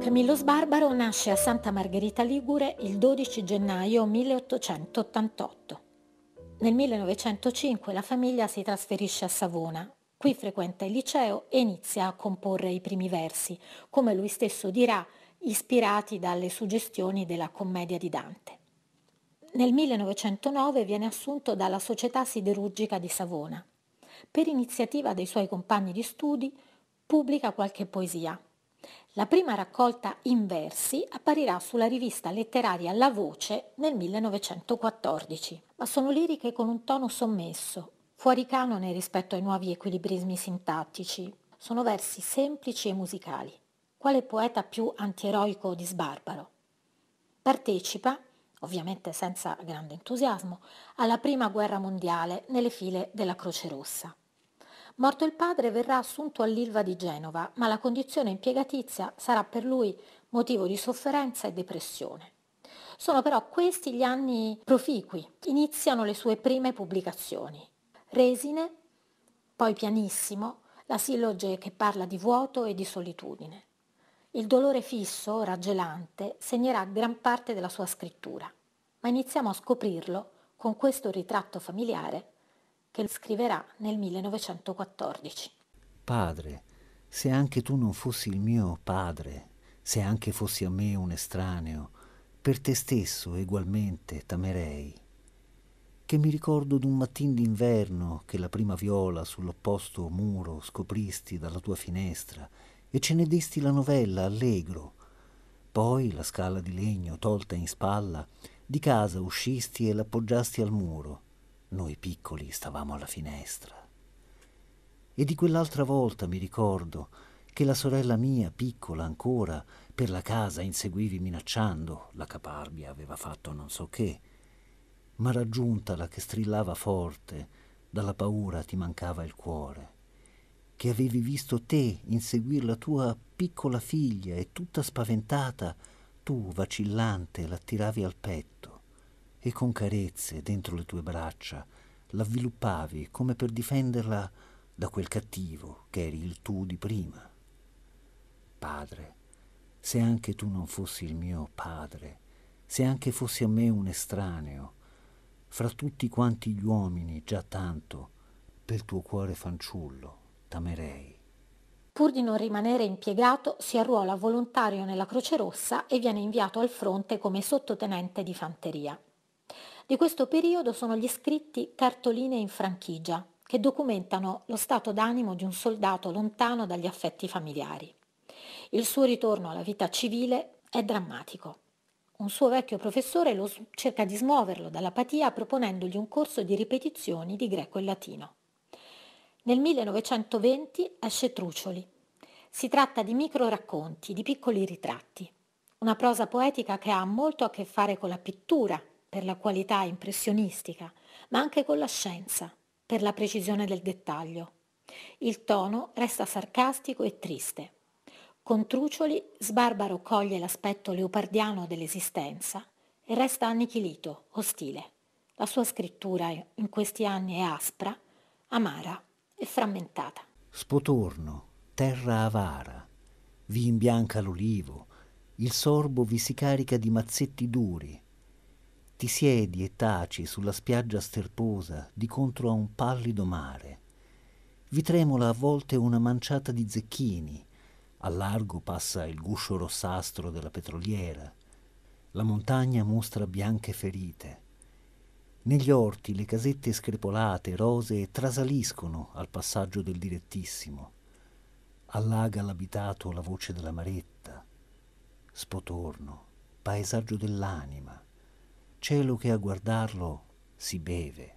Carmillo Sbarbaro nasce a Santa Margherita Ligure il 12 gennaio 1888. Nel 1905 la famiglia si trasferisce a Savona. Qui frequenta il liceo e inizia a comporre i primi versi, come lui stesso dirà, ispirati dalle suggestioni della commedia di Dante. Nel 1909 viene assunto dalla Società Siderurgica di Savona. Per iniziativa dei suoi compagni di studi pubblica qualche poesia. La prima raccolta in versi apparirà sulla rivista letteraria La Voce nel 1914, ma sono liriche con un tono sommesso, fuori canone rispetto ai nuovi equilibrismi sintattici. Sono versi semplici e musicali. Quale poeta più antieroico di Sbarbaro? Partecipa, ovviamente senza grande entusiasmo, alla prima guerra mondiale nelle file della Croce Rossa. Morto il padre verrà assunto all'Ilva di Genova, ma la condizione impiegatizia sarà per lui motivo di sofferenza e depressione. Sono però questi gli anni proficui. Iniziano le sue prime pubblicazioni. Resine, poi Pianissimo, la silloge che parla di vuoto e di solitudine. Il dolore fisso, raggelante, segnerà gran parte della sua scrittura, ma iniziamo a scoprirlo con questo ritratto familiare che scriverà nel 1914. Padre, se anche tu non fossi il mio padre, se anche fossi a me un estraneo, per te stesso egualmente t'amerei. Che mi ricordo d'un mattin d'inverno che la prima viola sull'opposto muro scopristi dalla tua finestra e ce ne desti la novella allegro. Poi la scala di legno tolta in spalla, di casa uscisti e l'appoggiasti al muro noi piccoli stavamo alla finestra. E di quell'altra volta mi ricordo che la sorella mia, piccola ancora, per la casa inseguivi minacciando, la caparbia aveva fatto non so che, ma raggiuntala che strillava forte, dalla paura ti mancava il cuore, che avevi visto te inseguir la tua piccola figlia e tutta spaventata, tu, vacillante, l'attiravi al petto e con carezze dentro le tue braccia l'avviluppavi come per difenderla da quel cattivo che eri il tu di prima. Padre, se anche tu non fossi il mio padre, se anche fossi a me un estraneo, fra tutti quanti gli uomini già tanto, per tuo cuore fanciullo, t'amerei. Pur di non rimanere impiegato, si arruola volontario nella Croce Rossa e viene inviato al fronte come sottotenente di fanteria. Di questo periodo sono gli scritti Cartoline in franchigia, che documentano lo stato d'animo di un soldato lontano dagli affetti familiari. Il suo ritorno alla vita civile è drammatico. Un suo vecchio professore lo cerca di smuoverlo dall'apatia proponendogli un corso di ripetizioni di greco e latino. Nel 1920 esce Trucioli. Si tratta di micro racconti, di piccoli ritratti, una prosa poetica che ha molto a che fare con la pittura per la qualità impressionistica, ma anche con la scienza, per la precisione del dettaglio. Il tono resta sarcastico e triste. Con Trucioli Sbarbaro coglie l'aspetto leopardiano dell'esistenza e resta annichilito, ostile. La sua scrittura in questi anni è aspra, amara e frammentata. Spotorno, terra avara, vi imbianca l'olivo, il sorbo vi si carica di mazzetti duri, ti siedi e taci sulla spiaggia sterposa di contro a un pallido mare. Vi tremola a volte una manciata di zecchini, a largo passa il guscio rossastro della petroliera. La montagna mostra bianche ferite. Negli orti le casette screpolate, rosee, trasaliscono al passaggio del direttissimo. Allaga l'abitato la voce della maretta. Spotorno, paesaggio dell'anima cielo che a guardarlo si beve.